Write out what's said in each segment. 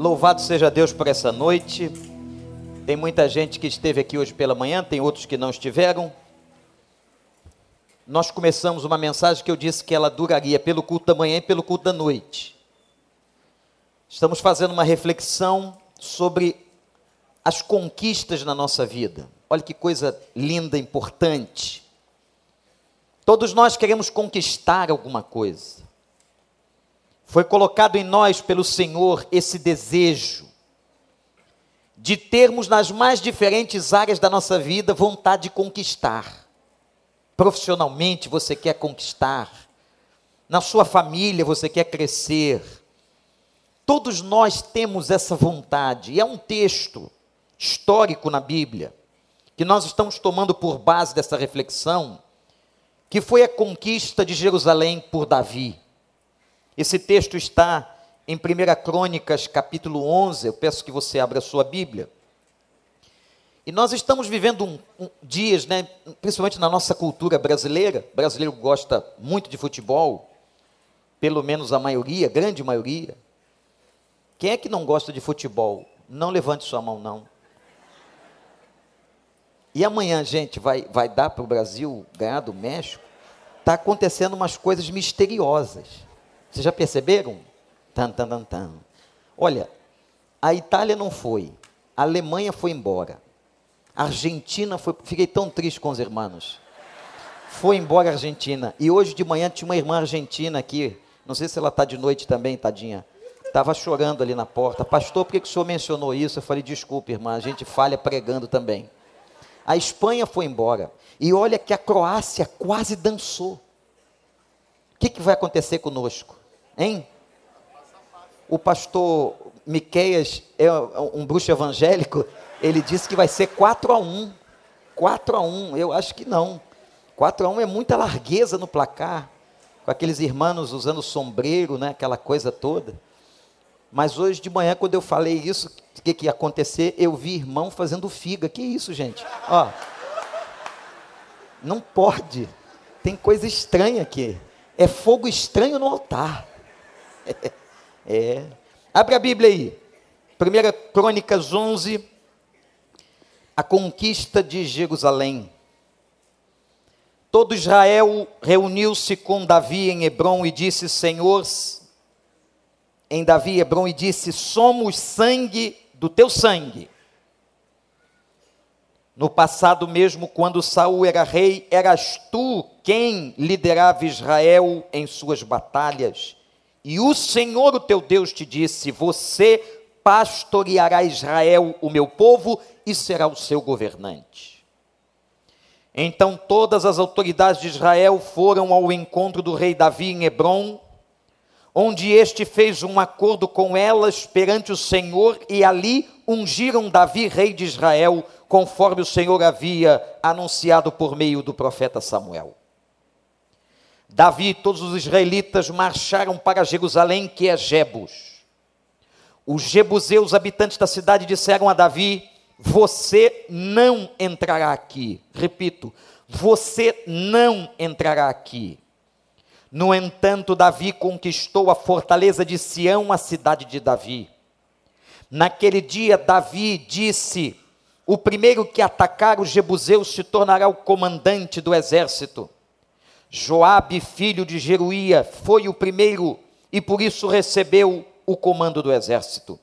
Louvado seja Deus por essa noite. Tem muita gente que esteve aqui hoje pela manhã, tem outros que não estiveram. Nós começamos uma mensagem que eu disse que ela duraria pelo culto da manhã e pelo culto da noite. Estamos fazendo uma reflexão sobre as conquistas na nossa vida. Olha que coisa linda, importante. Todos nós queremos conquistar alguma coisa. Foi colocado em nós pelo Senhor esse desejo de termos nas mais diferentes áreas da nossa vida vontade de conquistar. Profissionalmente você quer conquistar, na sua família você quer crescer. Todos nós temos essa vontade, e é um texto histórico na Bíblia que nós estamos tomando por base dessa reflexão, que foi a conquista de Jerusalém por Davi. Esse texto está em 1 Crônicas, capítulo 11. Eu peço que você abra a sua Bíblia. E nós estamos vivendo um, um, dias, né, principalmente na nossa cultura brasileira. O brasileiro gosta muito de futebol, pelo menos a maioria, a grande maioria. Quem é que não gosta de futebol? Não levante sua mão, não. E amanhã, gente, vai, vai dar para o Brasil ganhar do México? Está acontecendo umas coisas misteriosas. Vocês já perceberam? Tan, tan, tan, tan. Olha, a Itália não foi, a Alemanha foi embora, a Argentina foi. Fiquei tão triste com os irmãos. Foi embora a Argentina. E hoje de manhã tinha uma irmã argentina aqui. Não sei se ela está de noite também, tadinha. Estava chorando ali na porta. Pastor, por que, que o senhor mencionou isso? Eu falei, desculpe, irmã, a gente falha pregando também. A Espanha foi embora. E olha que a Croácia quase dançou. O que, que vai acontecer conosco? Hein? O pastor Miqueias é um bruxo evangélico, ele disse que vai ser 4 a 1. 4 a 1, eu acho que não. 4 a 1 é muita largueza no placar, com aqueles irmãos usando sombreiro, né, aquela coisa toda. Mas hoje de manhã, quando eu falei isso, o que, que ia acontecer? Eu vi irmão fazendo figa. Que isso, gente? Ó, não pode. Tem coisa estranha aqui. É fogo estranho no altar. É. Abre a Bíblia aí. 1 Crônicas 11. A conquista de Jerusalém. Todo Israel reuniu-se com Davi em Hebron e disse: Senhor, em Davi Hebron, e disse: Somos sangue do teu sangue. No passado mesmo, quando Saul era rei, eras tu quem liderava Israel em suas batalhas. E o Senhor, o teu Deus, te disse: Você pastoreará Israel, o meu povo, e será o seu governante. Então todas as autoridades de Israel foram ao encontro do rei Davi em Hebron, onde este fez um acordo com elas perante o Senhor, e ali ungiram Davi, rei de Israel, conforme o Senhor havia anunciado por meio do profeta Samuel. Davi e todos os israelitas marcharam para Jerusalém, que é Jebus. Os jebuseus, habitantes da cidade, disseram a Davi: Você não entrará aqui. Repito, você não entrará aqui. No entanto, Davi conquistou a fortaleza de Sião, a cidade de Davi. Naquele dia, Davi disse: O primeiro que atacar os jebuseus se tornará o comandante do exército. Joabe, filho de Jeruía, foi o primeiro e por isso recebeu o comando do exército.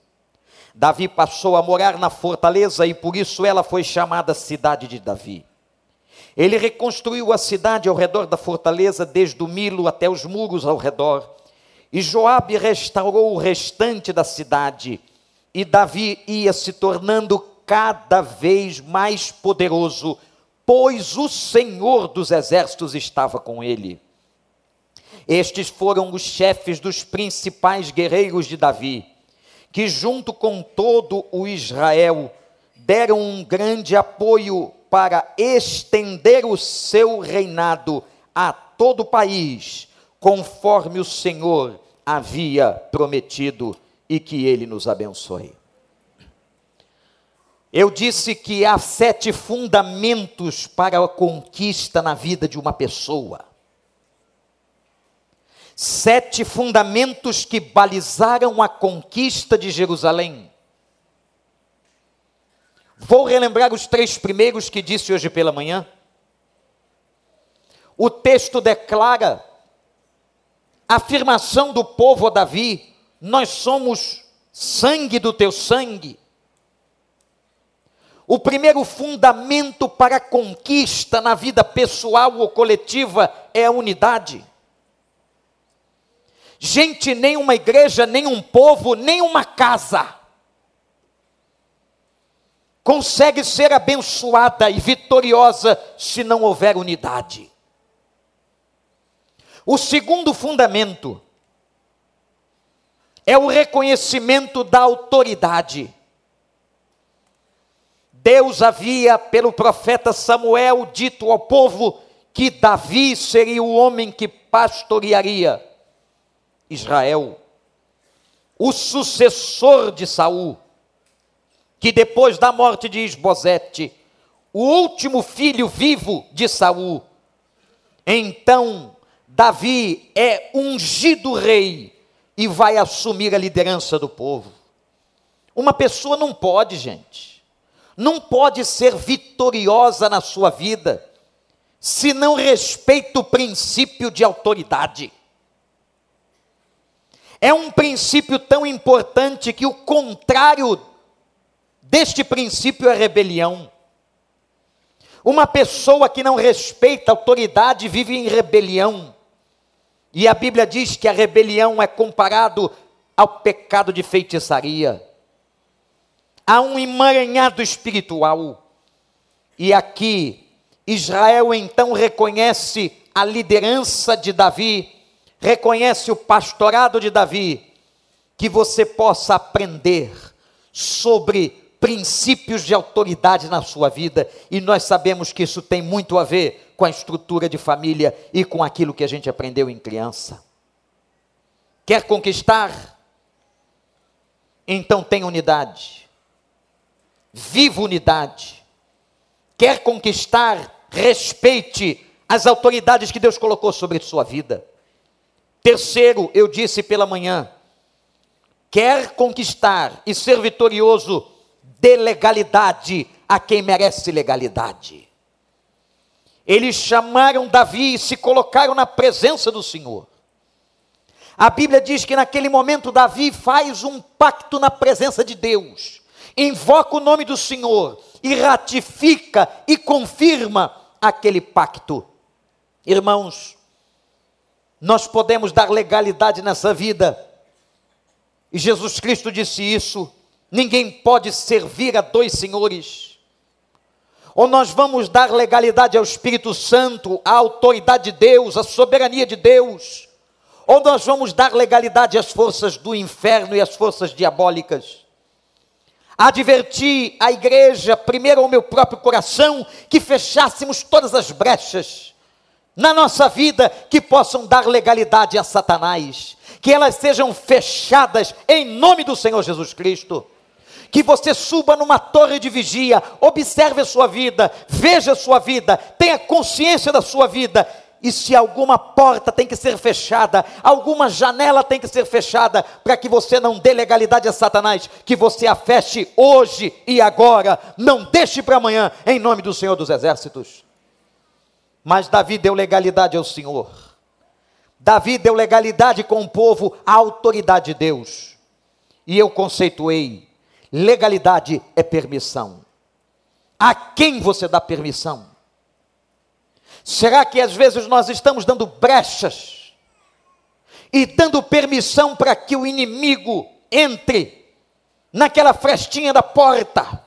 Davi passou a morar na fortaleza e por isso ela foi chamada cidade de Davi. Ele reconstruiu a cidade ao redor da fortaleza, desde o Milo até os muros ao redor. E Joabe restaurou o restante da cidade. E Davi ia se tornando cada vez mais poderoso pois o Senhor dos exércitos estava com ele. Estes foram os chefes dos principais guerreiros de Davi, que, junto com todo o Israel, deram um grande apoio para estender o seu reinado a todo o país, conforme o Senhor havia prometido, e que ele nos abençoe. Eu disse que há sete fundamentos para a conquista na vida de uma pessoa. sete fundamentos que balizaram a conquista de Jerusalém. Vou relembrar os três primeiros que disse hoje pela manhã. O texto declara a afirmação do povo a Davi: Nós somos sangue do teu sangue. O primeiro fundamento para a conquista na vida pessoal ou coletiva é a unidade. Gente, nem uma igreja, nem um povo, nem uma casa consegue ser abençoada e vitoriosa se não houver unidade. O segundo fundamento é o reconhecimento da autoridade. Deus havia, pelo profeta Samuel, dito ao povo que Davi seria o homem que pastorearia Israel, o sucessor de Saul, que depois da morte de Isbosete, o último filho vivo de Saul, então Davi é ungido rei e vai assumir a liderança do povo. Uma pessoa não pode, gente não pode ser vitoriosa na sua vida se não respeita o princípio de autoridade. É um princípio tão importante que o contrário deste princípio é rebelião. Uma pessoa que não respeita a autoridade vive em rebelião. E a Bíblia diz que a rebelião é comparado ao pecado de feitiçaria há um emaranhado espiritual. E aqui, Israel então reconhece a liderança de Davi, reconhece o pastorado de Davi, que você possa aprender sobre princípios de autoridade na sua vida, e nós sabemos que isso tem muito a ver com a estrutura de família e com aquilo que a gente aprendeu em criança. Quer conquistar? Então tem unidade viva unidade. Quer conquistar, respeite as autoridades que Deus colocou sobre sua vida. Terceiro, eu disse pela manhã, quer conquistar e ser vitorioso, dê legalidade a quem merece legalidade. Eles chamaram Davi e se colocaram na presença do Senhor. A Bíblia diz que naquele momento Davi faz um pacto na presença de Deus invoca o nome do Senhor e ratifica e confirma aquele pacto. Irmãos, nós podemos dar legalidade nessa vida, e Jesus Cristo disse isso: ninguém pode servir a dois senhores. Ou nós vamos dar legalidade ao Espírito Santo, à autoridade de Deus, à soberania de Deus, ou nós vamos dar legalidade às forças do inferno e às forças diabólicas adverti a igreja, primeiro ao meu próprio coração, que fechássemos todas as brechas na nossa vida que possam dar legalidade a Satanás, que elas sejam fechadas em nome do Senhor Jesus Cristo. Que você suba numa torre de vigia, observe a sua vida, veja a sua vida, tenha consciência da sua vida e se alguma porta tem que ser fechada, alguma janela tem que ser fechada, para que você não dê legalidade a Satanás, que você a feche hoje e agora, não deixe para amanhã, em nome do Senhor dos Exércitos. Mas Davi deu legalidade ao Senhor, Davi deu legalidade com o povo à autoridade de Deus, e eu conceituei: legalidade é permissão. A quem você dá permissão? Será que às vezes nós estamos dando brechas e dando permissão para que o inimigo entre naquela frestinha da porta?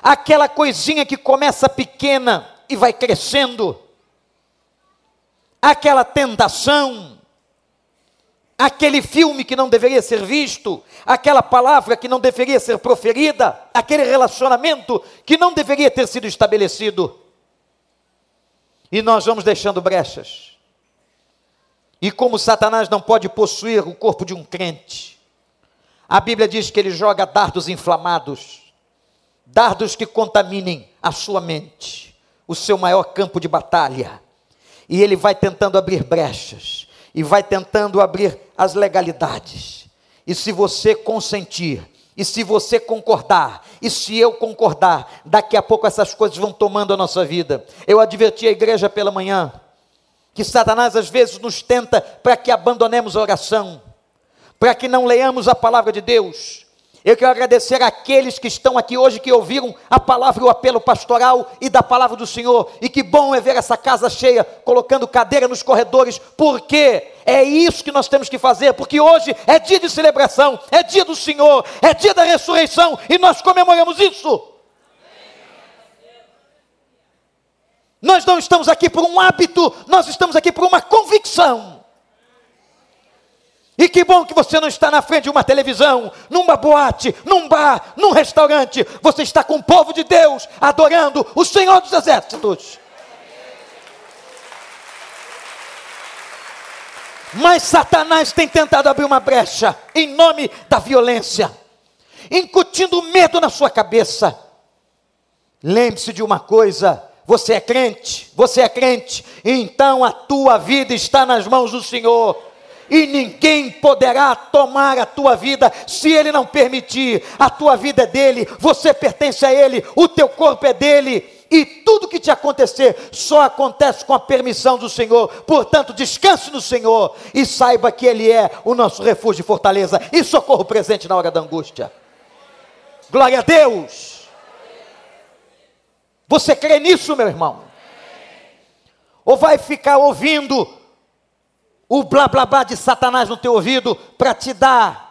Aquela coisinha que começa pequena e vai crescendo, aquela tentação, aquele filme que não deveria ser visto, aquela palavra que não deveria ser proferida, aquele relacionamento que não deveria ter sido estabelecido. E nós vamos deixando brechas. E como Satanás não pode possuir o corpo de um crente, a Bíblia diz que ele joga dardos inflamados, dardos que contaminem a sua mente, o seu maior campo de batalha. E ele vai tentando abrir brechas. e vai tentando abrir as legalidades. E se você consentir, e se você concordar, e se eu concordar, daqui a pouco essas coisas vão tomando a nossa vida. Eu adverti a igreja pela manhã que Satanás às vezes nos tenta para que abandonemos a oração, para que não leamos a palavra de Deus, eu quero agradecer àqueles que estão aqui hoje, que ouviram a palavra e o apelo pastoral e da palavra do Senhor. E que bom é ver essa casa cheia, colocando cadeira nos corredores, porque é isso que nós temos que fazer, porque hoje é dia de celebração, é dia do Senhor, é dia da ressurreição, e nós comemoramos isso. Nós não estamos aqui por um hábito, nós estamos aqui por uma convicção. E que bom que você não está na frente de uma televisão, numa boate, num bar, num restaurante. Você está com o povo de Deus, adorando o Senhor dos Exércitos. Mas Satanás tem tentado abrir uma brecha em nome da violência, incutindo medo na sua cabeça. Lembre-se de uma coisa: você é crente, você é crente, então a tua vida está nas mãos do Senhor e ninguém poderá tomar a tua vida se ele não permitir. A tua vida é dele, você pertence a ele, o teu corpo é dele. E tudo que te acontecer só acontece com a permissão do Senhor. Portanto, descanse no Senhor e saiba que Ele é o nosso refúgio e fortaleza e socorro presente na hora da angústia. Glória a Deus! Você crê nisso, meu irmão? Ou vai ficar ouvindo o blá blá blá de Satanás no teu ouvido para te dar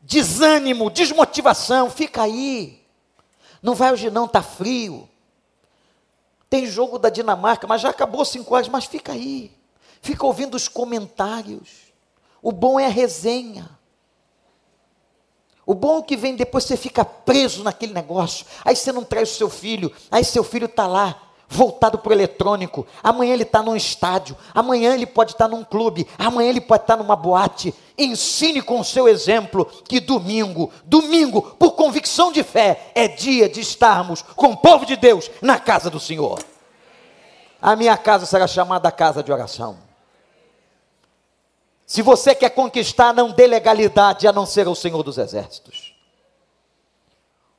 desânimo, desmotivação. Fica aí. Não vai hoje não, tá frio. Tem jogo da Dinamarca, mas já acabou cinco horas, mas fica aí. Fica ouvindo os comentários. O bom é a resenha. O bom é que vem depois você fica preso naquele negócio. Aí você não traz o seu filho, aí seu filho está lá voltado para o eletrônico. Amanhã ele está num estádio, amanhã ele pode estar tá num clube, amanhã ele pode estar tá numa boate. Ensine com o seu exemplo que domingo, domingo, por convicção de fé, é dia de estarmos com o povo de Deus na casa do Senhor. A minha casa será chamada casa de oração. Se você quer conquistar, não dê legalidade a não ser o Senhor dos Exércitos.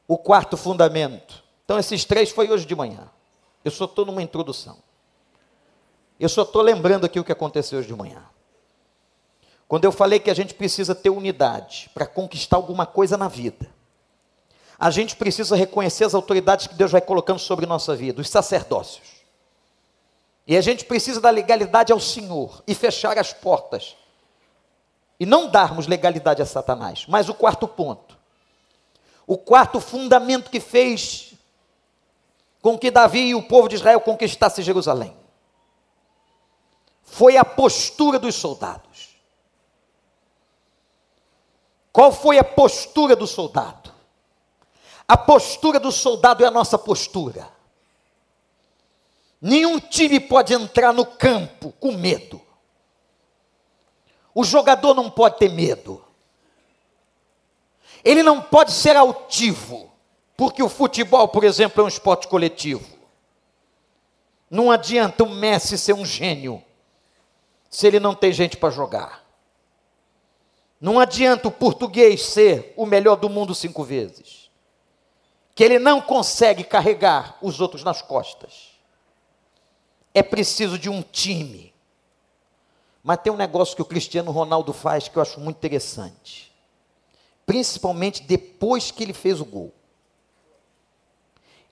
O quarto fundamento. Então, esses três foi hoje de manhã. Eu só estou numa introdução. Eu só estou lembrando aqui o que aconteceu hoje de manhã. Quando eu falei que a gente precisa ter unidade para conquistar alguma coisa na vida, a gente precisa reconhecer as autoridades que Deus vai colocando sobre nossa vida, os sacerdócios. E a gente precisa dar legalidade ao Senhor e fechar as portas. E não darmos legalidade a Satanás. Mas o quarto ponto. O quarto fundamento que fez com que Davi e o povo de Israel conquistassem Jerusalém. Foi a postura dos soldados. Qual foi a postura do soldado? A postura do soldado é a nossa postura. Nenhum time pode entrar no campo com medo. O jogador não pode ter medo. Ele não pode ser altivo. Porque o futebol, por exemplo, é um esporte coletivo. Não adianta o Messi ser um gênio se ele não tem gente para jogar. Não adianta o português ser o melhor do mundo cinco vezes, que ele não consegue carregar os outros nas costas. É preciso de um time. Mas tem um negócio que o Cristiano Ronaldo faz que eu acho muito interessante, principalmente depois que ele fez o gol.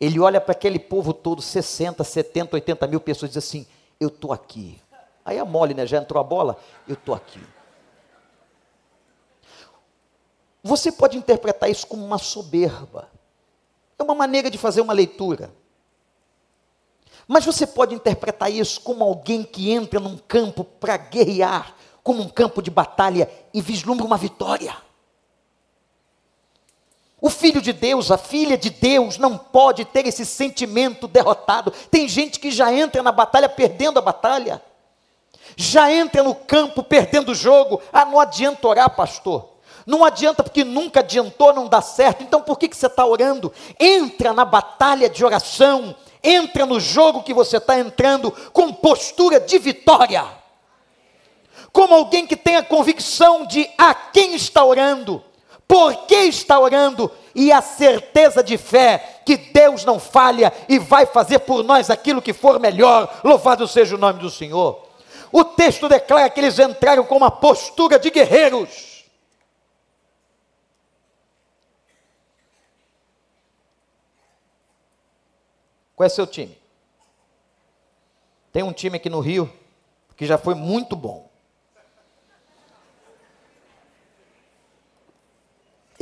Ele olha para aquele povo todo, 60, 70, 80 mil pessoas, e diz assim: Eu estou aqui. Aí é mole, né? Já entrou a bola? Eu estou aqui. Você pode interpretar isso como uma soberba. É uma maneira de fazer uma leitura. Mas você pode interpretar isso como alguém que entra num campo para guerrear, como um campo de batalha e vislumbra uma vitória. O filho de Deus, a filha de Deus, não pode ter esse sentimento derrotado. Tem gente que já entra na batalha perdendo a batalha, já entra no campo perdendo o jogo. Ah, não adianta orar, pastor. Não adianta porque nunca adiantou, não dá certo. Então por que, que você está orando? Entra na batalha de oração, entra no jogo que você está entrando com postura de vitória como alguém que tem a convicção de a quem está orando, por que está orando e a certeza de fé que Deus não falha e vai fazer por nós aquilo que for melhor. Louvado seja o nome do Senhor. O texto declara que eles entraram com uma postura de guerreiros. Qual é seu time? Tem um time aqui no Rio que já foi muito bom.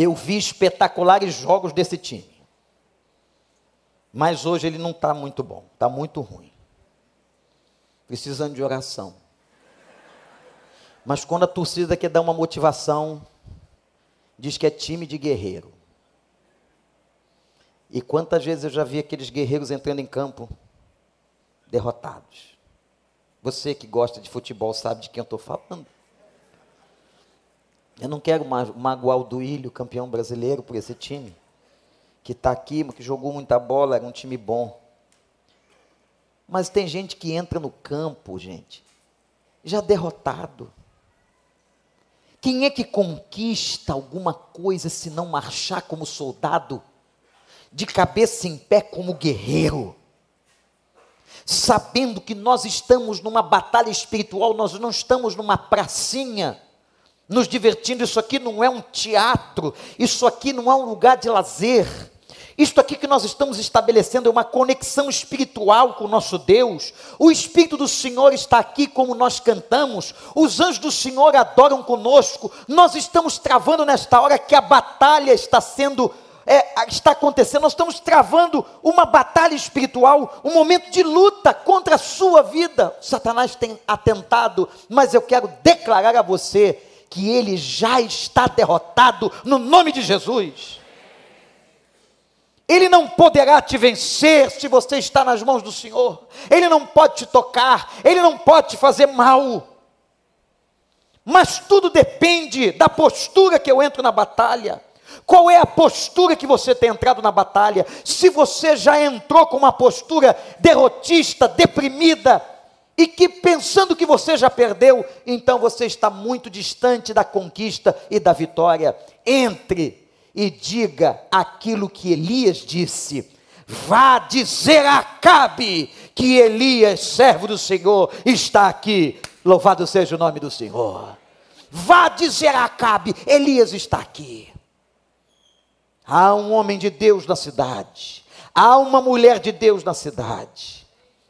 Eu vi espetaculares jogos desse time. Mas hoje ele não está muito bom, está muito ruim. Precisando de oração. Mas quando a torcida quer dar uma motivação, diz que é time de guerreiro. E quantas vezes eu já vi aqueles guerreiros entrando em campo derrotados. Você que gosta de futebol sabe de quem eu estou falando. Eu não quero magoar o Duílio, campeão brasileiro, por esse time. Que está aqui, que jogou muita bola, era um time bom. Mas tem gente que entra no campo, gente, já derrotado. Quem é que conquista alguma coisa se não marchar como soldado, de cabeça em pé como guerreiro? Sabendo que nós estamos numa batalha espiritual, nós não estamos numa pracinha nos divertindo. Isso aqui não é um teatro, isso aqui não é um lugar de lazer. Isto aqui que nós estamos estabelecendo é uma conexão espiritual com o nosso Deus. O Espírito do Senhor está aqui, como nós cantamos. Os anjos do Senhor adoram conosco. Nós estamos travando nesta hora que a batalha está sendo é, está acontecendo, nós estamos travando uma batalha espiritual, um momento de luta contra a sua vida. Satanás tem atentado, mas eu quero declarar a você que ele já está derrotado no nome de Jesus. Ele não poderá te vencer se você está nas mãos do Senhor. Ele não pode te tocar, ele não pode te fazer mal. Mas tudo depende da postura que eu entro na batalha. Qual é a postura que você tem entrado na batalha? Se você já entrou com uma postura derrotista, deprimida, e que pensando que você já perdeu, então você está muito distante da conquista e da vitória. Entre e diga aquilo que Elias disse. Vá dizer a Acabe que Elias, servo do Senhor, está aqui. Louvado seja o nome do Senhor. Vá dizer a Acabe, Elias está aqui. Há um homem de Deus na cidade. Há uma mulher de Deus na cidade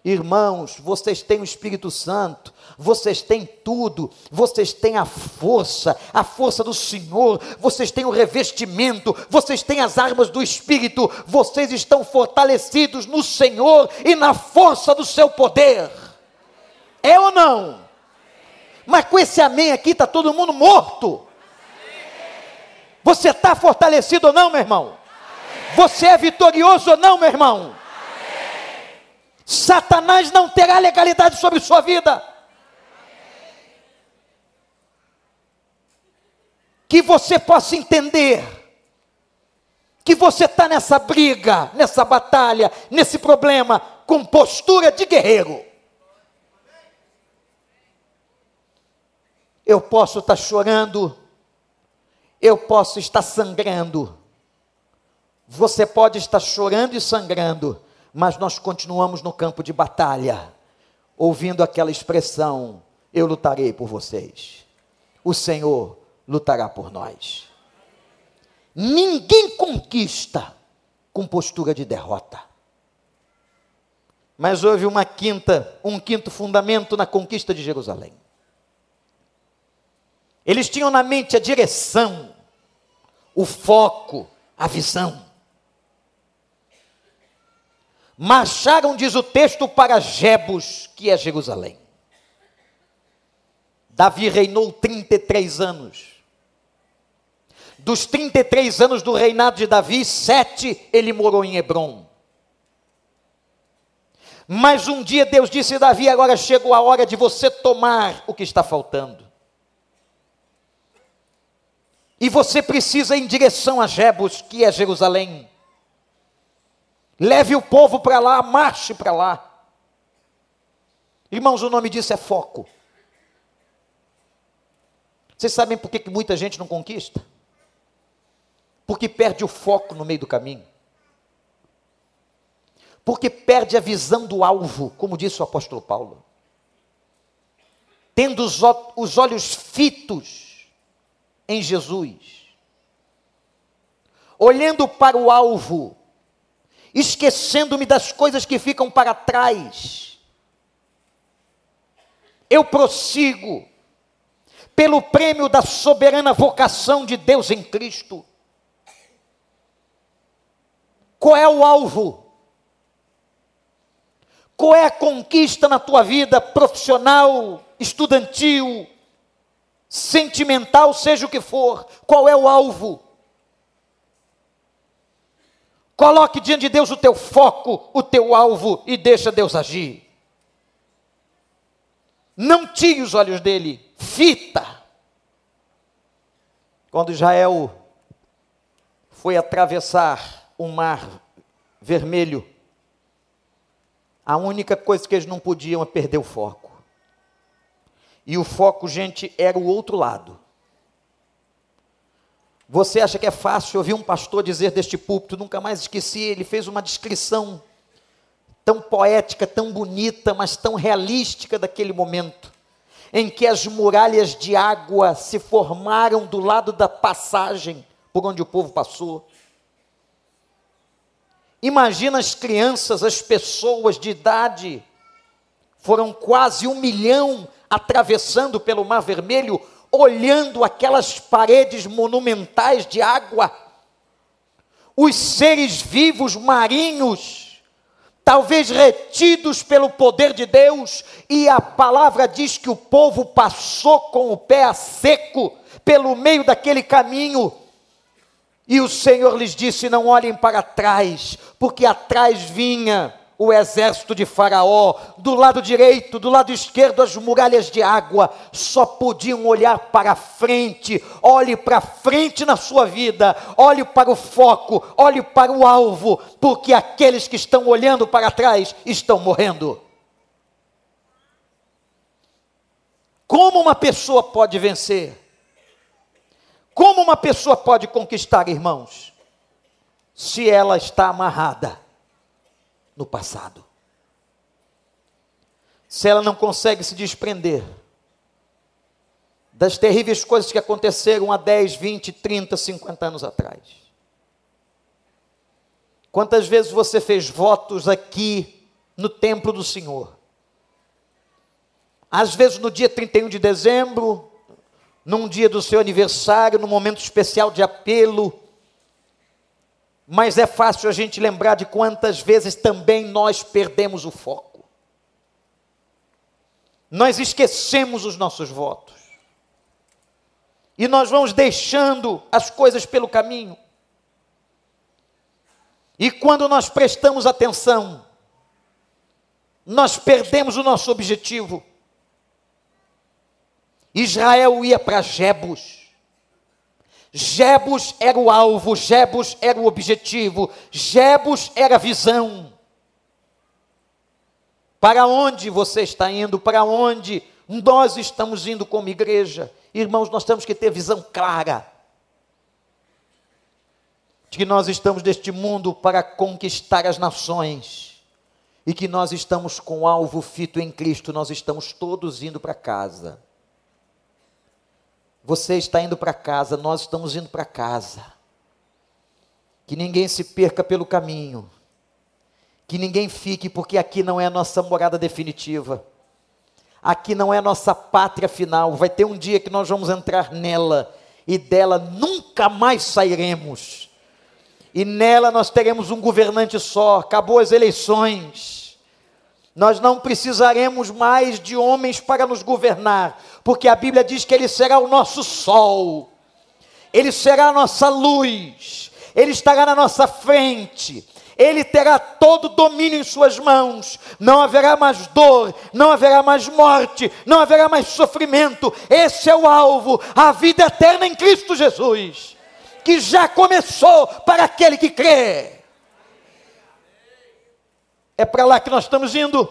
Irmãos, vocês têm o Espírito Santo, vocês têm tudo, vocês têm a força, a força do Senhor, vocês têm o revestimento, vocês têm as armas do Espírito, vocês estão fortalecidos no Senhor e na força do seu poder. É ou não? Mas com esse amém aqui está todo mundo morto. Você está fortalecido ou não, meu irmão? Você é vitorioso ou não, meu irmão? Satanás não terá legalidade sobre sua vida. Que você possa entender que você está nessa briga, nessa batalha, nesse problema, com postura de guerreiro. Eu posso estar chorando, eu posso estar sangrando, você pode estar chorando e sangrando, mas nós continuamos no campo de batalha, ouvindo aquela expressão: Eu lutarei por vocês, o Senhor lutará por nós. Ninguém conquista com postura de derrota. Mas houve uma quinta, um quinto fundamento na conquista de Jerusalém. Eles tinham na mente a direção, o foco, a visão marcharam, diz o texto, para Jebus, que é Jerusalém. Davi reinou 33 anos. Dos 33 anos do reinado de Davi, sete ele morou em Hebron. Mas um dia Deus disse: Davi, agora chegou a hora de você tomar o que está faltando. E você precisa ir em direção a Jebus, que é Jerusalém. Leve o povo para lá, marche para lá. Irmãos, o nome disso é foco. Vocês sabem por que muita gente não conquista? Porque perde o foco no meio do caminho. Porque perde a visão do alvo, como disse o apóstolo Paulo. Tendo os, os olhos fitos em Jesus, olhando para o alvo, esquecendo-me das coisas que ficam para trás. Eu prossigo pelo prêmio da soberana vocação de Deus em Cristo. Qual é o alvo? Qual é a conquista na tua vida profissional, estudantil, sentimental, seja o que for? Qual é o alvo? Coloque diante de Deus o teu foco, o teu alvo e deixa Deus agir. Não tire os olhos dele, fita. Quando Israel foi atravessar o mar vermelho, a única coisa que eles não podiam é perder o foco. E o foco, gente, era o outro lado. Você acha que é fácil ouvir um pastor dizer deste púlpito, nunca mais esqueci, ele fez uma descrição tão poética, tão bonita, mas tão realística daquele momento, em que as muralhas de água se formaram do lado da passagem por onde o povo passou. Imagina as crianças, as pessoas de idade, foram quase um milhão atravessando pelo Mar Vermelho, olhando aquelas paredes monumentais de água, os seres vivos marinhos, talvez retidos pelo poder de Deus, e a palavra diz que o povo passou com o pé a seco pelo meio daquele caminho. E o Senhor lhes disse: Não olhem para trás, porque atrás vinha o exército de Faraó, do lado direito, do lado esquerdo, as muralhas de água, só podiam olhar para frente. Olhe para frente na sua vida, olhe para o foco, olhe para o alvo, porque aqueles que estão olhando para trás estão morrendo. Como uma pessoa pode vencer? Como uma pessoa pode conquistar, irmãos? Se ela está amarrada no passado. Se ela não consegue se desprender das terríveis coisas que aconteceram há 10, 20, 30, 50 anos atrás. Quantas vezes você fez votos aqui no templo do Senhor? Às vezes no dia 31 de dezembro, num dia do seu aniversário, num momento especial de apelo, mas é fácil a gente lembrar de quantas vezes também nós perdemos o foco. Nós esquecemos os nossos votos. E nós vamos deixando as coisas pelo caminho. E quando nós prestamos atenção, nós perdemos o nosso objetivo. Israel ia para Jebus. Jebus era o alvo, Jebus era o objetivo, Jebus era a visão. Para onde você está indo? Para onde nós estamos indo como igreja? Irmãos, nós temos que ter visão clara de que nós estamos neste mundo para conquistar as nações e que nós estamos com o alvo fito em Cristo, nós estamos todos indo para casa. Você está indo para casa, nós estamos indo para casa. Que ninguém se perca pelo caminho. Que ninguém fique, porque aqui não é a nossa morada definitiva. Aqui não é a nossa pátria final. Vai ter um dia que nós vamos entrar nela e dela nunca mais sairemos. E nela nós teremos um governante só. Acabou as eleições nós não precisaremos mais de homens para nos governar, porque a Bíblia diz que Ele será o nosso sol, Ele será a nossa luz, Ele estará na nossa frente, Ele terá todo o domínio em Suas mãos, não haverá mais dor, não haverá mais morte, não haverá mais sofrimento, esse é o alvo, a vida eterna em Cristo Jesus, que já começou para aquele que crê. É para lá que nós estamos indo.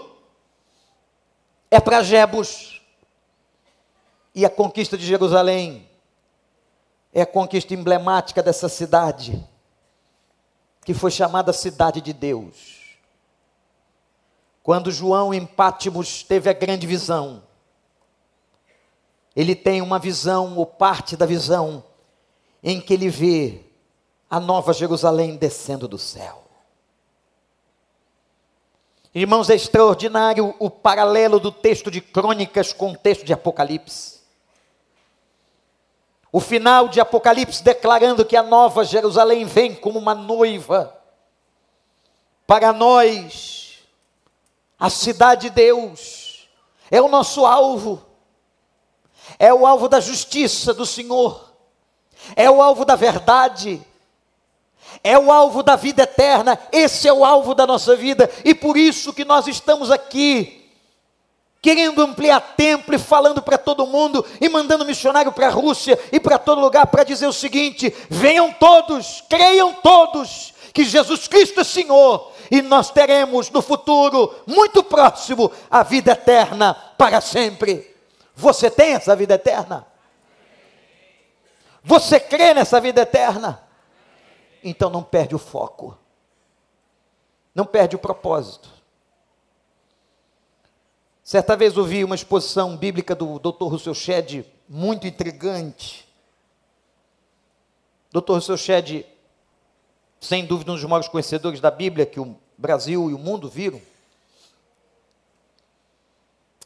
É para Jebus. E a conquista de Jerusalém é a conquista emblemática dessa cidade, que foi chamada Cidade de Deus. Quando João em Pátimos teve a grande visão, ele tem uma visão, ou parte da visão, em que ele vê a nova Jerusalém descendo do céu. Irmãos, é extraordinário o paralelo do texto de Crônicas com o texto de Apocalipse. O final de Apocalipse declarando que a nova Jerusalém vem como uma noiva. Para nós, a cidade de Deus é o nosso alvo, é o alvo da justiça do Senhor, é o alvo da verdade, é o alvo da vida eterna, esse é o alvo da nossa vida, e por isso que nós estamos aqui, querendo ampliar templo e falando para todo mundo, e mandando missionário para a Rússia e para todo lugar para dizer o seguinte: venham todos, creiam todos, que Jesus Cristo é Senhor, e nós teremos no futuro, muito próximo, a vida eterna para sempre. Você tem essa vida eterna? Você crê nessa vida eterna? Então não perde o foco, não perde o propósito. Certa vez ouvi uma exposição bíblica do Dr. Russell Shedd, muito intrigante. Dr. Russell Shedd, sem dúvida, um dos maiores conhecedores da Bíblia que o Brasil e o mundo viram.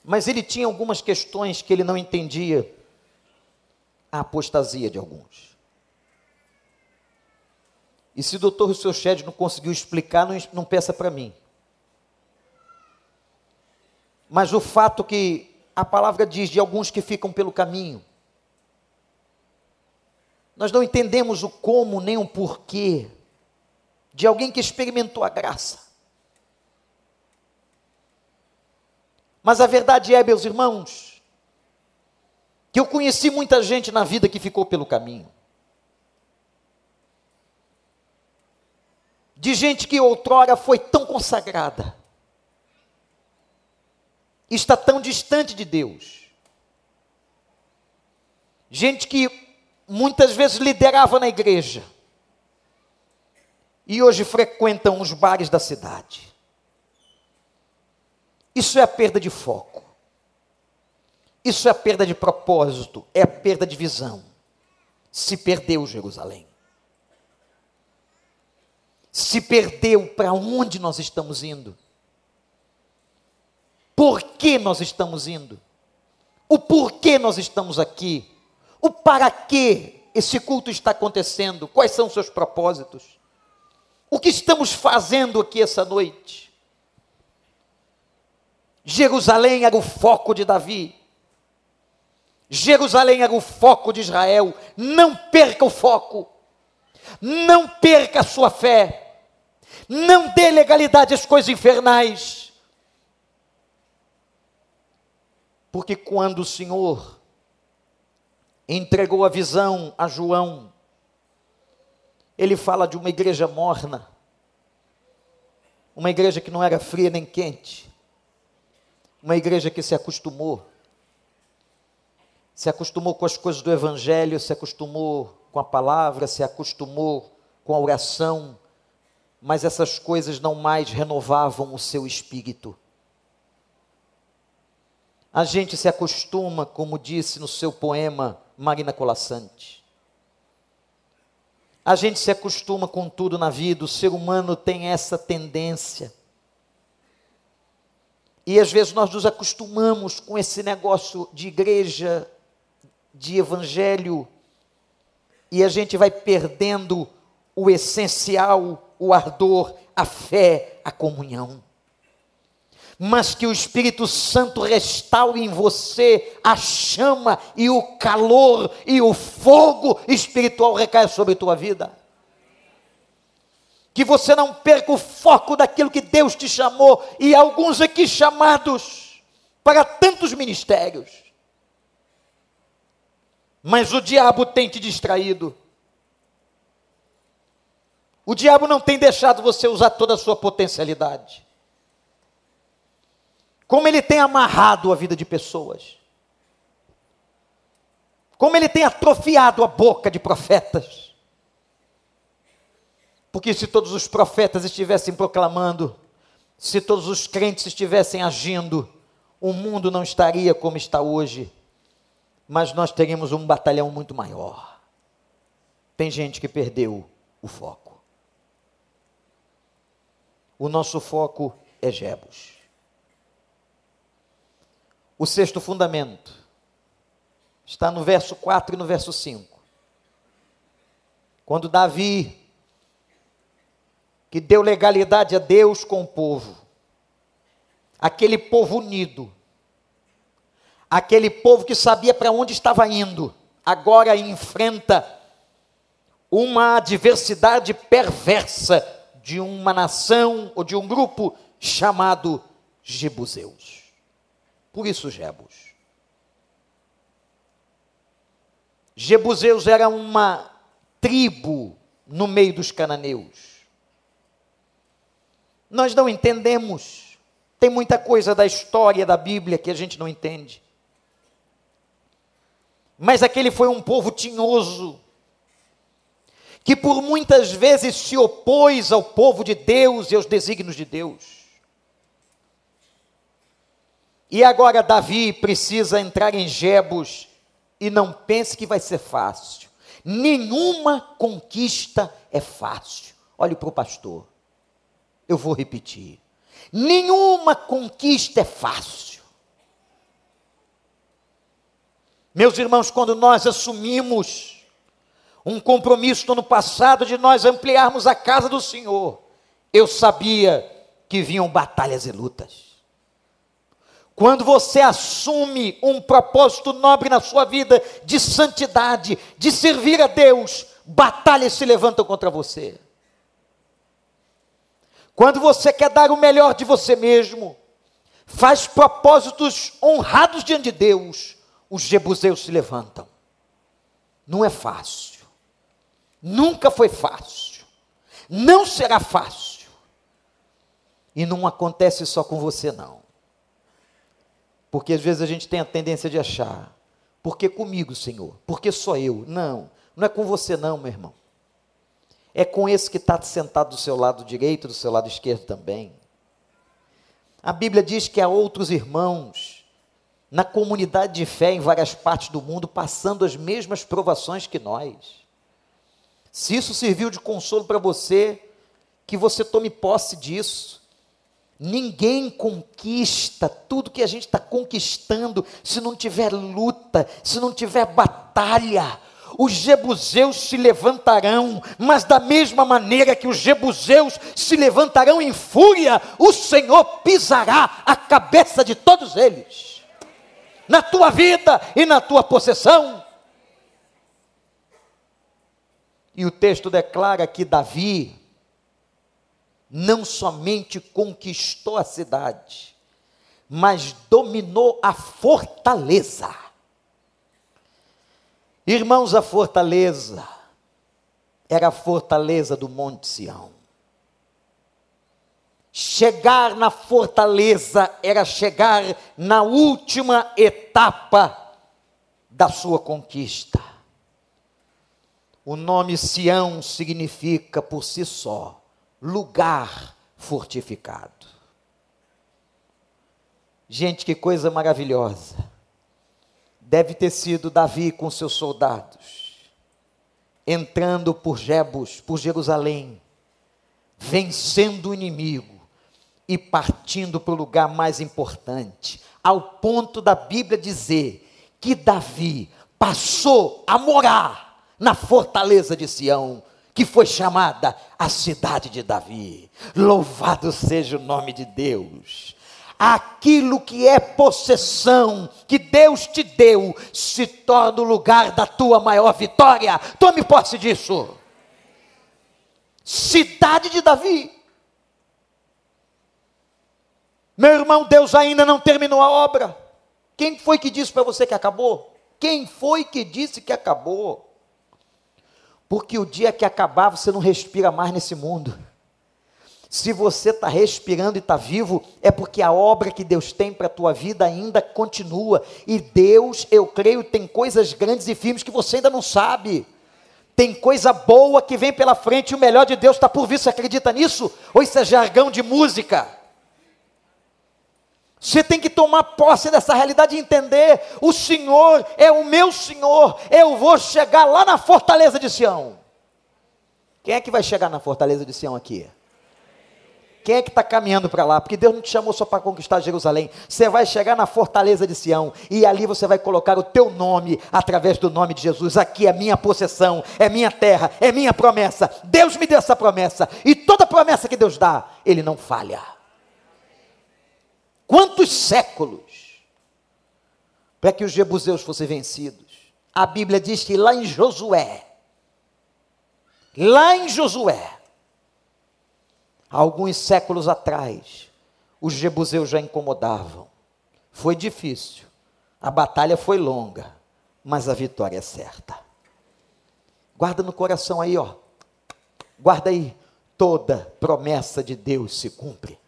Mas ele tinha algumas questões que ele não entendia a apostasia de alguns. E se o doutor Rousseau Shedd não conseguiu explicar, não, não peça para mim. Mas o fato que a palavra diz de alguns que ficam pelo caminho. Nós não entendemos o como nem o porquê de alguém que experimentou a graça. Mas a verdade é, meus irmãos, que eu conheci muita gente na vida que ficou pelo caminho. De gente que outrora foi tão consagrada, está tão distante de Deus. Gente que muitas vezes liderava na igreja e hoje frequentam os bares da cidade. Isso é a perda de foco. Isso é a perda de propósito, é a perda de visão. Se perdeu Jerusalém se perdeu para onde nós estamos indo. Por que nós estamos indo? O porquê nós estamos aqui? O para que esse culto está acontecendo? Quais são seus propósitos? O que estamos fazendo aqui essa noite? Jerusalém era o foco de Davi. Jerusalém era o foco de Israel. Não perca o foco. Não perca a sua fé. Não dê legalidade às coisas infernais. Porque quando o Senhor entregou a visão a João, ele fala de uma igreja morna, uma igreja que não era fria nem quente, uma igreja que se acostumou, se acostumou com as coisas do Evangelho, se acostumou com a palavra, se acostumou com a oração, mas essas coisas não mais renovavam o seu espírito. A gente se acostuma, como disse no seu poema Marina Colassante. A gente se acostuma com tudo na vida, o ser humano tem essa tendência. E às vezes nós nos acostumamos com esse negócio de igreja, de evangelho, e a gente vai perdendo o essencial, o ardor, a fé, a comunhão. Mas que o Espírito Santo restaure em você a chama e o calor e o fogo espiritual recaia sobre a tua vida. Que você não perca o foco daquilo que Deus te chamou e alguns aqui chamados para tantos ministérios. Mas o diabo tem te distraído. O diabo não tem deixado você usar toda a sua potencialidade. Como ele tem amarrado a vida de pessoas. como ele tem atrofiado a boca de profetas. Porque se todos os profetas estivessem proclamando, se todos os crentes estivessem agindo, o mundo não estaria como está hoje, mas nós teríamos um batalhão muito maior. Tem gente que perdeu o foco. O nosso foco é Jebus. O sexto fundamento está no verso 4 e no verso 5. Quando Davi, que deu legalidade a Deus com o povo, aquele povo unido, aquele povo que sabia para onde estava indo, agora enfrenta uma adversidade perversa de uma nação ou de um grupo chamado Jebuseus. Por isso, Jebus. Jebuseus era uma tribo no meio dos cananeus. Nós não entendemos. Tem muita coisa da história da Bíblia que a gente não entende. Mas aquele foi um povo tinhoso, que por muitas vezes se opôs ao povo de Deus e aos desígnios de Deus. E agora Davi precisa entrar em Jebus e não pense que vai ser fácil. Nenhuma conquista é fácil. Olhe para o pastor. Eu vou repetir. Nenhuma conquista é fácil. Meus irmãos, quando nós assumimos um compromisso no passado de nós ampliarmos a casa do Senhor, eu sabia que vinham batalhas e lutas. Quando você assume um propósito nobre na sua vida de santidade, de servir a Deus, batalhas se levantam contra você. Quando você quer dar o melhor de você mesmo, faz propósitos honrados diante de Deus, os jebuseus se levantam. Não é fácil. Nunca foi fácil. Não será fácil. E não acontece só com você, não. Porque às vezes a gente tem a tendência de achar, porque comigo, Senhor? Porque só eu? Não, não é com você, não, meu irmão. É com esse que está sentado do seu lado direito, do seu lado esquerdo também. A Bíblia diz que há outros irmãos na comunidade de fé em várias partes do mundo passando as mesmas provações que nós. Se isso serviu de consolo para você, que você tome posse disso. Ninguém conquista tudo que a gente está conquistando se não tiver luta, se não tiver batalha. Os jebuseus se levantarão, mas da mesma maneira que os jebuseus se levantarão em fúria, o Senhor pisará a cabeça de todos eles, na tua vida e na tua possessão. E o texto declara que Davi não somente conquistou a cidade, mas dominou a fortaleza. Irmãos, a fortaleza era a fortaleza do Monte Sião. Chegar na fortaleza era chegar na última etapa da sua conquista. O nome Sião significa por si só lugar fortificado. Gente, que coisa maravilhosa. Deve ter sido Davi com seus soldados, entrando por Jebus, por Jerusalém, vencendo o inimigo e partindo para o lugar mais importante, ao ponto da Bíblia dizer que Davi passou a morar na fortaleza de Sião, que foi chamada a cidade de Davi. Louvado seja o nome de Deus. Aquilo que é possessão que Deus te deu se torna o lugar da tua maior vitória. Tome posse disso. Cidade de Davi. Meu irmão, Deus ainda não terminou a obra. Quem foi que disse para você que acabou? Quem foi que disse que acabou? Porque o dia que acabar, você não respira mais nesse mundo. Se você está respirando e está vivo, é porque a obra que Deus tem para a tua vida ainda continua. E Deus, eu creio, tem coisas grandes e firmes que você ainda não sabe. Tem coisa boa que vem pela frente e o melhor de Deus está por vir. Você acredita nisso? Ou isso é jargão de música? Você tem que tomar posse dessa realidade e entender: o Senhor é o meu Senhor. Eu vou chegar lá na fortaleza de Sião. Quem é que vai chegar na fortaleza de Sião aqui? Quem é que está caminhando para lá? Porque Deus não te chamou só para conquistar Jerusalém. Você vai chegar na fortaleza de Sião e ali você vai colocar o teu nome através do nome de Jesus. Aqui é minha possessão, é minha terra, é minha promessa. Deus me deu essa promessa e toda promessa que Deus dá, Ele não falha. Quantos séculos para que os jebuseus fossem vencidos? A Bíblia diz que lá em Josué, lá em Josué, alguns séculos atrás, os jebuseus já incomodavam. Foi difícil, a batalha foi longa, mas a vitória é certa. Guarda no coração aí, ó. Guarda aí. Toda promessa de Deus se cumpre.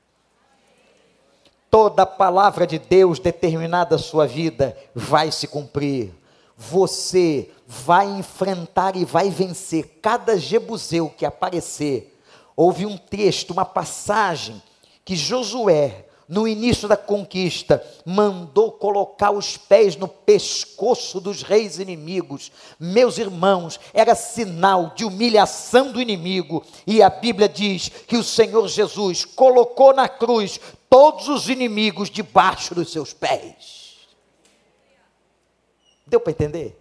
Toda palavra de Deus determinada à sua vida vai se cumprir. Você vai enfrentar e vai vencer cada jebuseu que aparecer houve um texto, uma passagem que Josué, no início da conquista, mandou colocar os pés no pescoço dos reis inimigos. Meus irmãos, era sinal de humilhação do inimigo, e a Bíblia diz que o Senhor Jesus colocou na cruz todos os inimigos debaixo dos seus pés. Deu para entender?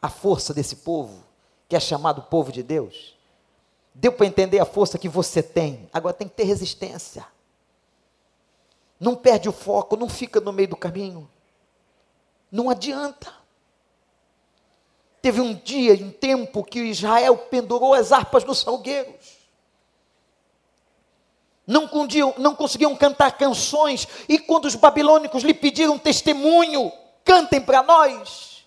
A força desse povo, que é chamado povo de Deus? Deu para entender a força que você tem. Agora tem que ter resistência. Não perde o foco, não fica no meio do caminho. Não adianta. Teve um dia, um tempo, que Israel pendurou as harpas nos salgueiros. Não, conseguiam, não conseguiam cantar canções, e quando os babilônicos lhe pediram testemunho, cantem para nós.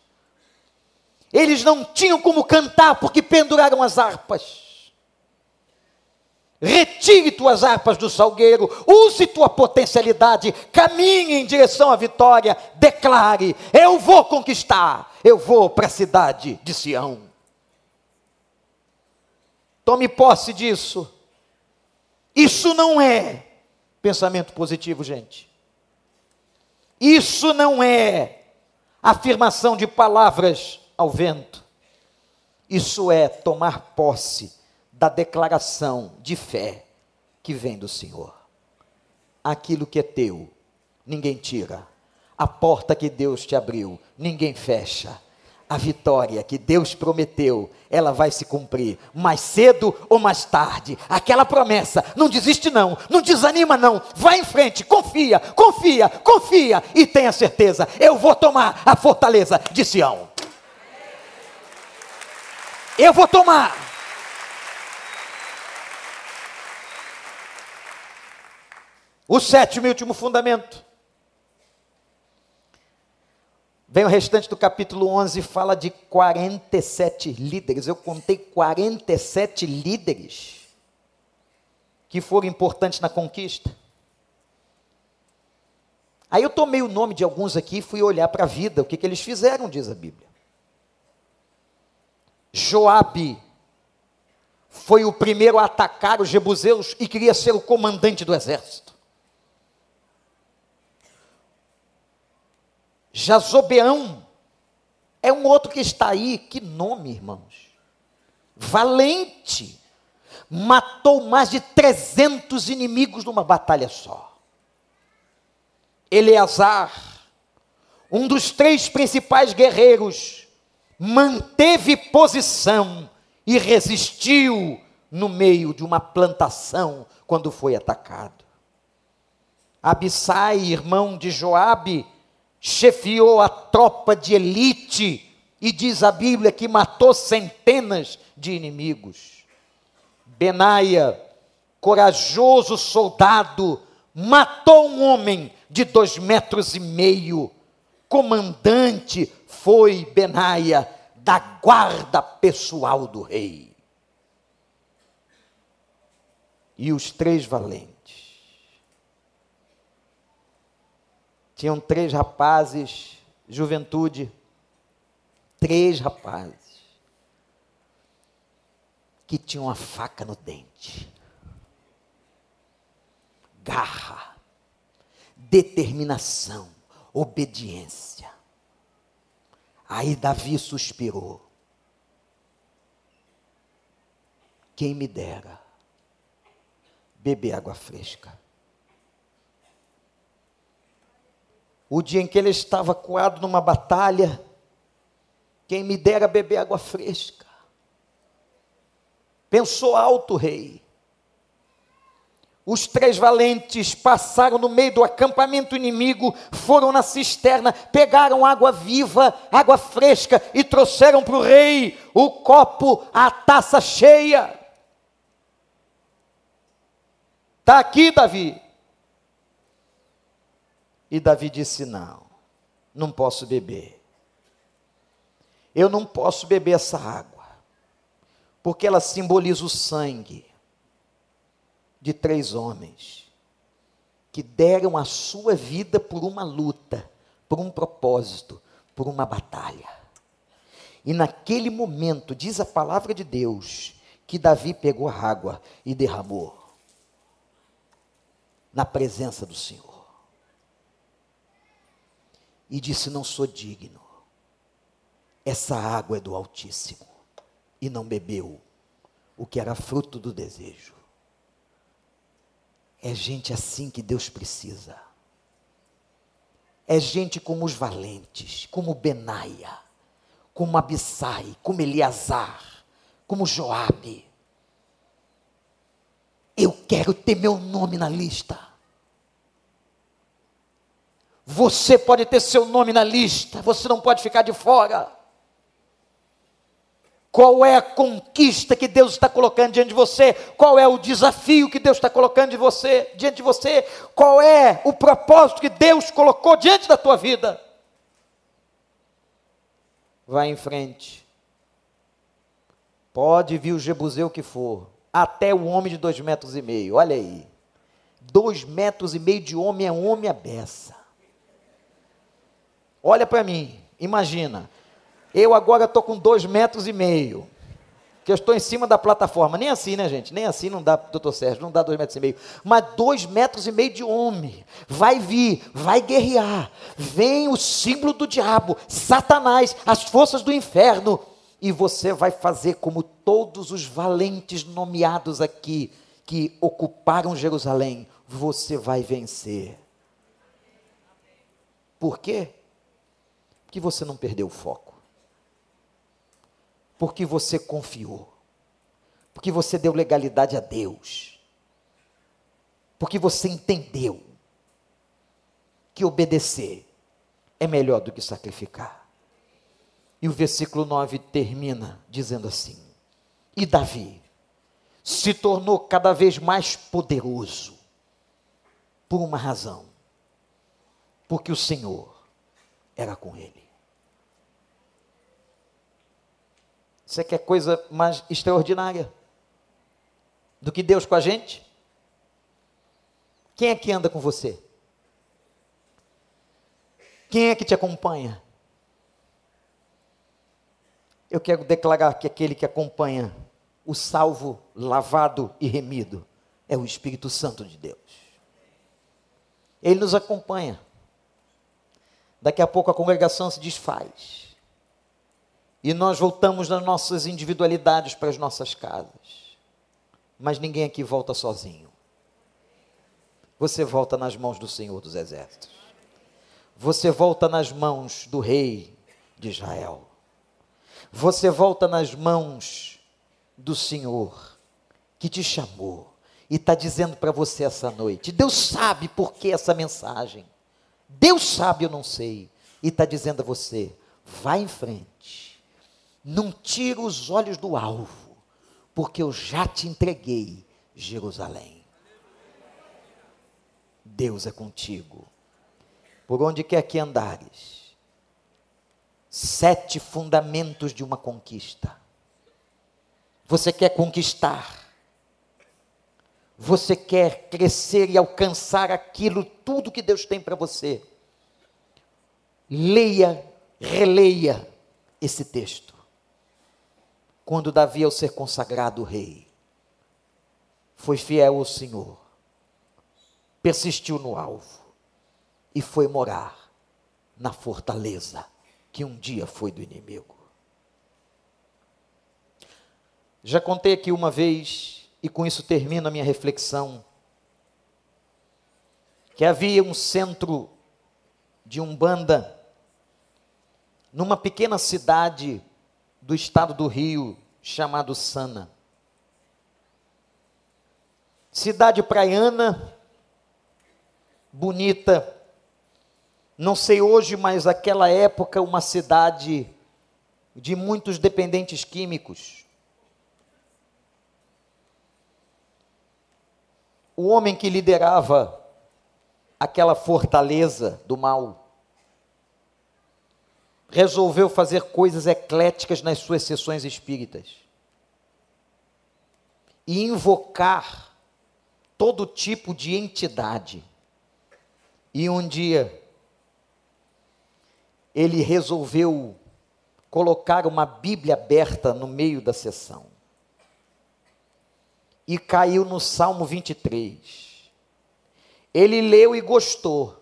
Eles não tinham como cantar porque penduraram as harpas. Retire tuas harpas do salgueiro, use tua potencialidade, caminhe em direção à vitória, declare: Eu vou conquistar, eu vou para a cidade de Sião. Tome posse disso. Isso não é pensamento positivo, gente. Isso não é afirmação de palavras ao vento. Isso é tomar posse da declaração de fé que vem do Senhor. Aquilo que é teu, ninguém tira. A porta que Deus te abriu, ninguém fecha. A vitória que Deus prometeu, ela vai se cumprir, mais cedo ou mais tarde. Aquela promessa, não desiste não, não desanima não, vai em frente, confia, confia, confia e tenha certeza, eu vou tomar a fortaleza de Sião. Eu vou tomar. O sétimo e último fundamento. Vem o restante do capítulo 11 fala de 47 líderes. Eu contei 47 líderes que foram importantes na conquista. Aí eu tomei o nome de alguns aqui e fui olhar para a vida, o que, que eles fizeram, diz a Bíblia. Joabe foi o primeiro a atacar os jebuseus e queria ser o comandante do exército. Jazobeão é um outro que está aí, que nome, irmãos? Valente, matou mais de 300 inimigos numa batalha só. Eleazar, um dos três principais guerreiros, manteve posição e resistiu no meio de uma plantação quando foi atacado. Abissai, irmão de Joabe, chefiou a tropa de elite e diz a Bíblia que matou centenas de inimigos. Benaia, corajoso soldado, matou um homem de dois metros e meio. Comandante foi Benaia da guarda pessoal do rei. e os três valentes. Tinham três rapazes, juventude, três rapazes, que tinham uma faca no dente, garra, determinação, obediência. Aí Davi suspirou. Quem me dera beber água fresca. O dia em que ele estava coado numa batalha, quem me dera beber água fresca. Pensou alto, rei. Os três valentes passaram no meio do acampamento inimigo, foram na cisterna, pegaram água viva, água fresca e trouxeram para o rei o copo, a taça cheia. Está aqui, Davi. E Davi disse: Não, não posso beber. Eu não posso beber essa água, porque ela simboliza o sangue de três homens que deram a sua vida por uma luta, por um propósito, por uma batalha. E naquele momento, diz a palavra de Deus, que Davi pegou a água e derramou na presença do Senhor. E disse: Não sou digno, essa água é do Altíssimo. E não bebeu o que era fruto do desejo. É gente assim que Deus precisa. É gente como os valentes, como Benaia, como Abissai, como Eleazar, como Joabe. Eu quero ter meu nome na lista. Você pode ter seu nome na lista, você não pode ficar de fora. Qual é a conquista que Deus está colocando diante de você? Qual é o desafio que Deus está colocando de você, diante de você? Qual é o propósito que Deus colocou diante da tua vida? Vai em frente. Pode vir o Jebuseu que for, até o homem de dois metros e meio, olha aí. Dois metros e meio de homem é homem a beça. Olha para mim, imagina, eu agora estou com dois metros e meio. Que eu estou em cima da plataforma. Nem assim, né, gente? Nem assim não dá, doutor Sérgio, não dá dois metros e meio. Mas dois metros e meio de homem. Vai vir, vai guerrear. Vem o símbolo do diabo, Satanás, as forças do inferno. E você vai fazer como todos os valentes nomeados aqui, que ocuparam Jerusalém. Você vai vencer. Por quê? Porque você não perdeu o foco porque você confiou, porque você deu legalidade a Deus, porque você entendeu que obedecer é melhor do que sacrificar. E o versículo 9 termina dizendo assim: E Davi se tornou cada vez mais poderoso, por uma razão, porque o Senhor era com ele. Você quer coisa mais extraordinária do que Deus com a gente? Quem é que anda com você? Quem é que te acompanha? Eu quero declarar que aquele que acompanha o salvo, lavado e remido é o Espírito Santo de Deus. Ele nos acompanha. Daqui a pouco a congregação se desfaz. E nós voltamos nas nossas individualidades para as nossas casas. Mas ninguém aqui volta sozinho. Você volta nas mãos do Senhor dos Exércitos. Você volta nas mãos do Rei de Israel. Você volta nas mãos do Senhor que te chamou e está dizendo para você essa noite. Deus sabe por que essa mensagem. Deus sabe, eu não sei. E está dizendo a você: vá em frente não tira os olhos do alvo, porque eu já te entreguei Jerusalém. Deus é contigo. Por onde quer que andares. Sete fundamentos de uma conquista. Você quer conquistar. você quer crescer e alcançar aquilo tudo que Deus tem para você, leia, releia esse texto. Quando Davi, ao ser consagrado rei, foi fiel ao Senhor, persistiu no alvo e foi morar na fortaleza que um dia foi do inimigo. Já contei aqui uma vez, e com isso termino a minha reflexão, que havia um centro de Umbanda numa pequena cidade do estado do Rio, chamado Sana. Cidade praiana, bonita, não sei hoje, mas aquela época uma cidade de muitos dependentes químicos. O homem que liderava aquela fortaleza do mal resolveu fazer coisas ecléticas nas suas sessões espíritas e invocar todo tipo de entidade. E um dia ele resolveu colocar uma Bíblia aberta no meio da sessão. E caiu no Salmo 23. Ele leu e gostou.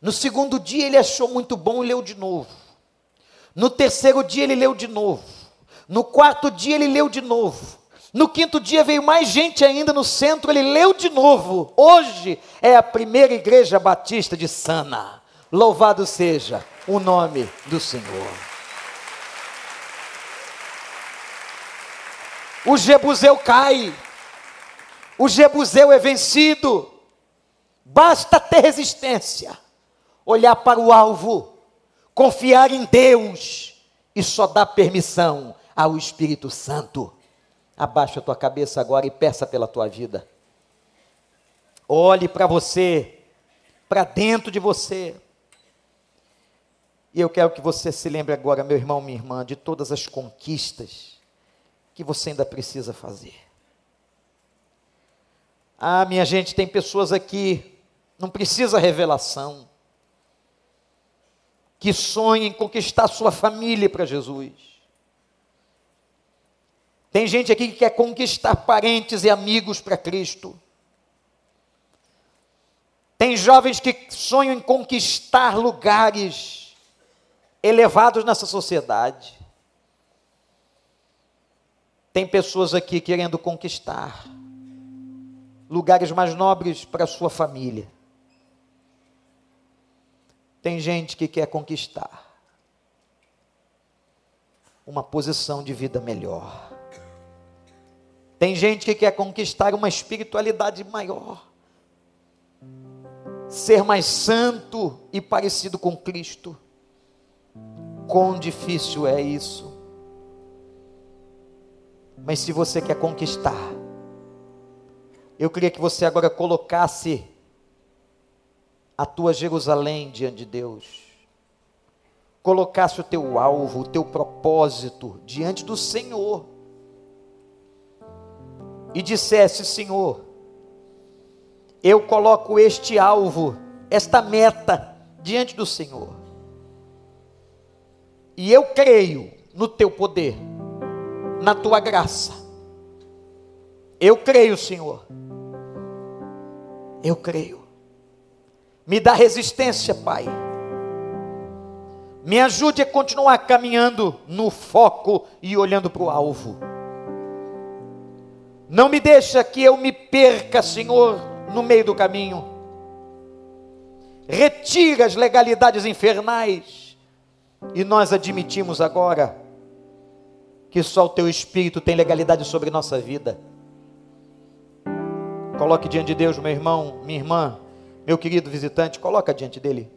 No segundo dia ele achou muito bom e leu de novo. No terceiro dia ele leu de novo. No quarto dia ele leu de novo. No quinto dia veio mais gente ainda no centro, ele leu de novo. Hoje é a primeira igreja batista de Sana. Louvado seja o nome do Senhor. O Jebuseu cai. O Jebuseu é vencido. Basta ter resistência olhar para o alvo, confiar em Deus e só dar permissão ao Espírito Santo. Abaixa a tua cabeça agora e peça pela tua vida. Olhe para você, para dentro de você. E eu quero que você se lembre agora, meu irmão, minha irmã, de todas as conquistas que você ainda precisa fazer. Ah, minha gente, tem pessoas aqui, não precisa revelação que sonha em conquistar sua família para Jesus. Tem gente aqui que quer conquistar parentes e amigos para Cristo. Tem jovens que sonham em conquistar lugares elevados nessa sociedade. Tem pessoas aqui querendo conquistar lugares mais nobres para sua família. Tem gente que quer conquistar uma posição de vida melhor. Tem gente que quer conquistar uma espiritualidade maior. Ser mais santo e parecido com Cristo. Quão difícil é isso. Mas se você quer conquistar, eu queria que você agora colocasse a tua Jerusalém diante de Deus, colocasse o teu alvo, o teu propósito diante do Senhor e dissesse: Senhor, eu coloco este alvo, esta meta diante do Senhor, e eu creio no teu poder, na tua graça. Eu creio, Senhor. Eu creio. Me dá resistência, Pai. Me ajude a continuar caminhando no foco e olhando para o alvo. Não me deixa que eu me perca, Senhor, no meio do caminho. Retira as legalidades infernais. E nós admitimos agora que só o teu espírito tem legalidade sobre nossa vida. Coloque diante de Deus, meu irmão, minha irmã, meu querido visitante, coloca diante dele.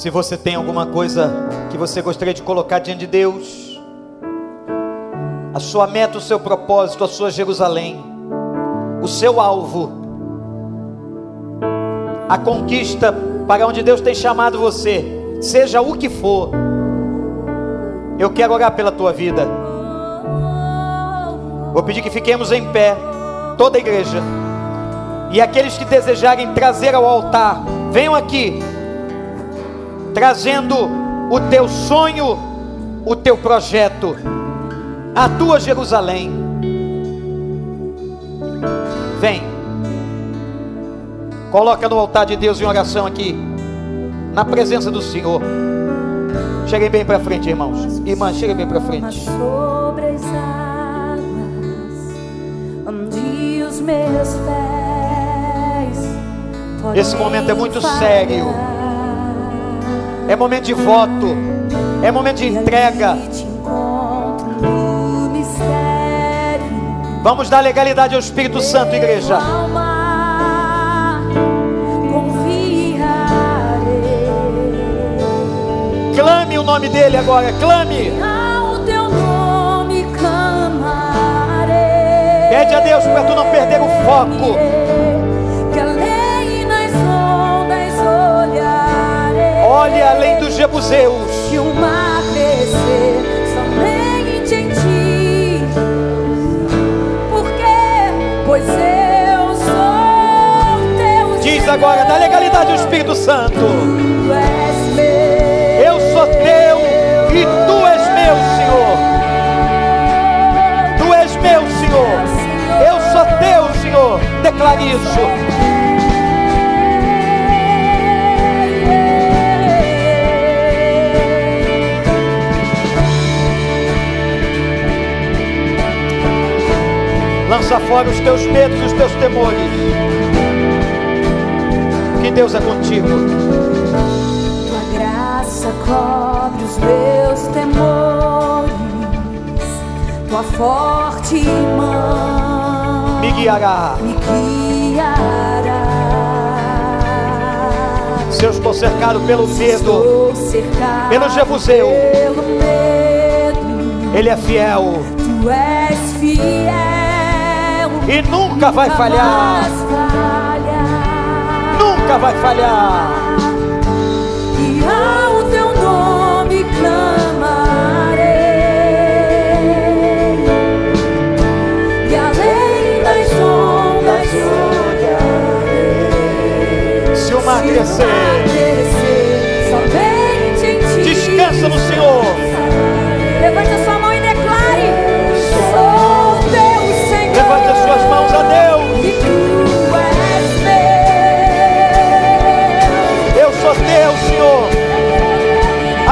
Se você tem alguma coisa que você gostaria de colocar diante de Deus, a sua meta, o seu propósito, a sua Jerusalém, o seu alvo, a conquista para onde Deus tem chamado você, seja o que for, eu quero orar pela tua vida. Vou pedir que fiquemos em pé, toda a igreja, e aqueles que desejarem trazer ao altar, venham aqui trazendo o teu sonho, o teu projeto, a tua Jerusalém. Vem, coloca no altar de Deus em oração aqui, na presença do Senhor. Cheguem bem para frente, irmãos. Irmãs, cheguem bem para frente. Sobre as águas, onde os meus pés Esse momento é muito sério. É momento de voto, é momento de entrega. Vamos dar legalidade ao Espírito Santo, igreja. Clame o nome dele agora, clame. Pede a Deus para tu não perder o foco. Jebuseus. Que o mar crescer somente em ti. Porque, pois eu sou teu. Diz agora, dá legalidade ao Espírito Santo. Tu és meu. Eu sou teu e tu és meu, Senhor. Tu és meu, Senhor. Eu sou teu, Senhor. Declare isso. Lança fora os teus medos e os teus temores. Que Deus é contigo. Tua graça cobre os meus temores, tua forte mão Me guiará. me guiará. Se eu estou cercado pelo medo, cercado pelo Jebuseu. pelo medo, Ele é fiel tu és fiel e nunca vai falhar. Nunca vai falhar. E ao teu nome clamarei. E além das ondas olharei. Se o mar crescer, crescer, somente em ti. descansa no Senhor.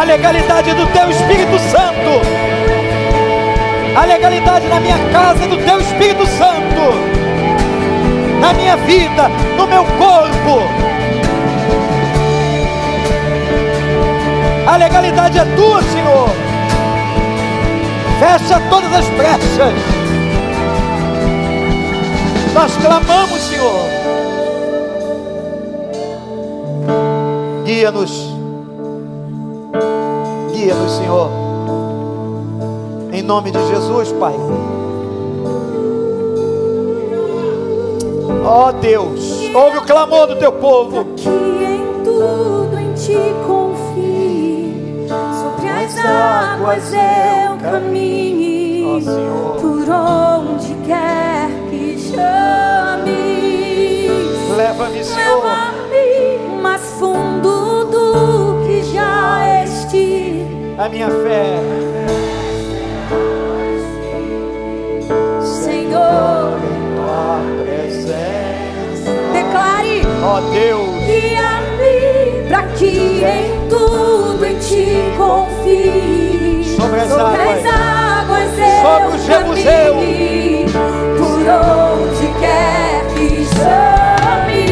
Legalidade do teu Espírito Santo. A legalidade na minha casa do teu Espírito Santo. Na minha vida, no meu corpo. A legalidade é tua, Senhor. Fecha todas as brechas. Nós clamamos, Senhor. Guia-nos. Guia-nos, Senhor. Em nome de Jesus, Pai. Ó Deus, ouve o clamor do teu povo. Que em tudo em ti confie, sobre as águas eu caminhe, Senhor. por onde quer que chames. Leva-me, Senhor. A minha fé. Senhor, Tua presença. declare. Ó Deus. Guia-me para que em tudo em ti confie. Sobre as Sobre águas. as águas eu Sobre o Jebuseu. Por onde quer que chames.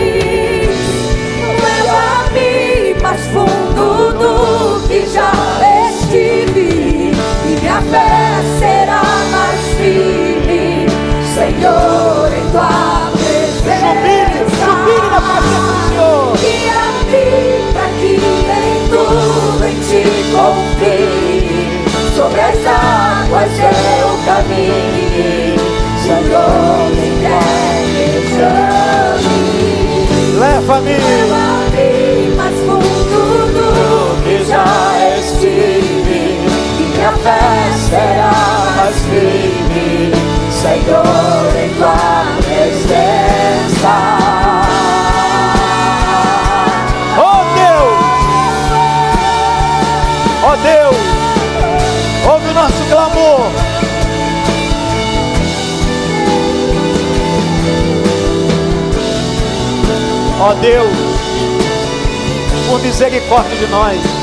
Leva-me mais fundo do que já fé será mais firme, Senhor, em tua presença. Jubile, na presença do Senhor. Que a vida que vem tudo em ti confie, sobre as águas eu caminho, Senhor, me leve, Leva-me. Ó Deus, por misericórdia de nós.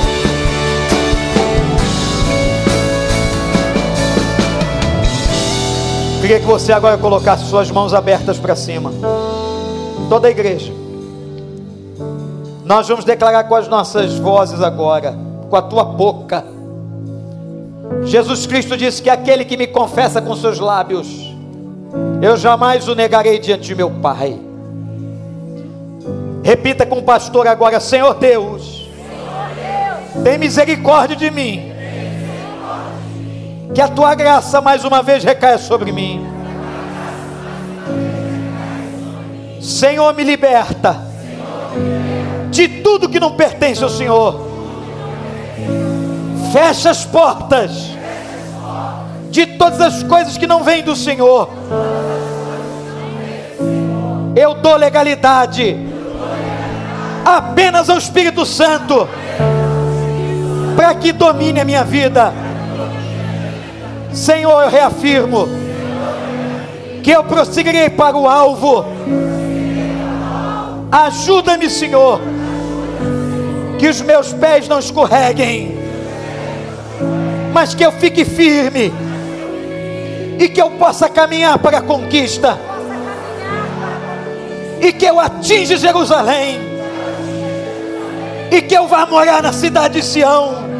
Queria que você agora colocasse suas mãos abertas para cima. Toda a igreja. Nós vamos declarar com as nossas vozes agora, com a tua boca. Jesus Cristo disse que aquele que me confessa com seus lábios, eu jamais o negarei diante de meu Pai. Repita com o pastor agora: Senhor Deus, tem misericórdia de mim. Que a tua graça mais uma vez recaia sobre mim. Senhor, me liberta de tudo que não pertence ao Senhor. Fecha as portas de todas as coisas que não vêm do Senhor. Eu dou legalidade apenas ao Espírito Santo para que domine a minha vida. Senhor, eu reafirmo que eu prosseguirei para o alvo. Ajuda-me, Senhor, que os meus pés não escorreguem, mas que eu fique firme e que eu possa caminhar para a conquista e que eu atinja Jerusalém e que eu vá morar na cidade de Sião.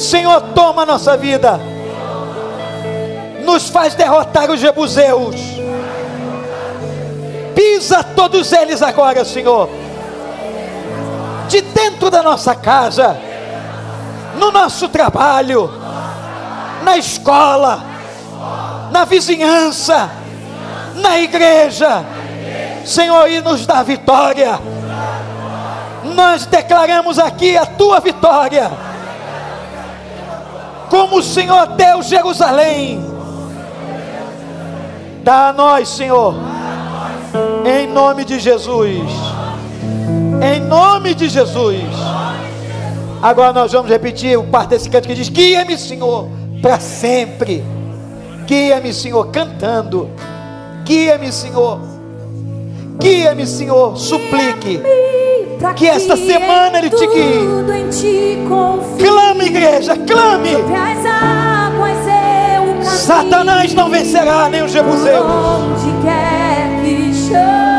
Senhor, toma a nossa vida, nos faz derrotar os jebuseus, pisa todos eles agora, Senhor, de dentro da nossa casa, no nosso trabalho, na escola, na vizinhança, na igreja, Senhor, e nos dá vitória. Nós declaramos aqui a tua vitória como o Senhor deu Jerusalém. Dá a nós, Senhor, em nome de Jesus. Em nome de Jesus. Agora nós vamos repetir o parte desse canto que diz: Guia-me, Senhor, para sempre. Guia-me, Senhor, cantando. Guia-me, Senhor. Guia-me, Senhor, suplique. Pra Que esta semana Ele te guie. Clame, igreja, clame. Satanás não vencerá nem o Jebuseu. Onde quer que chame,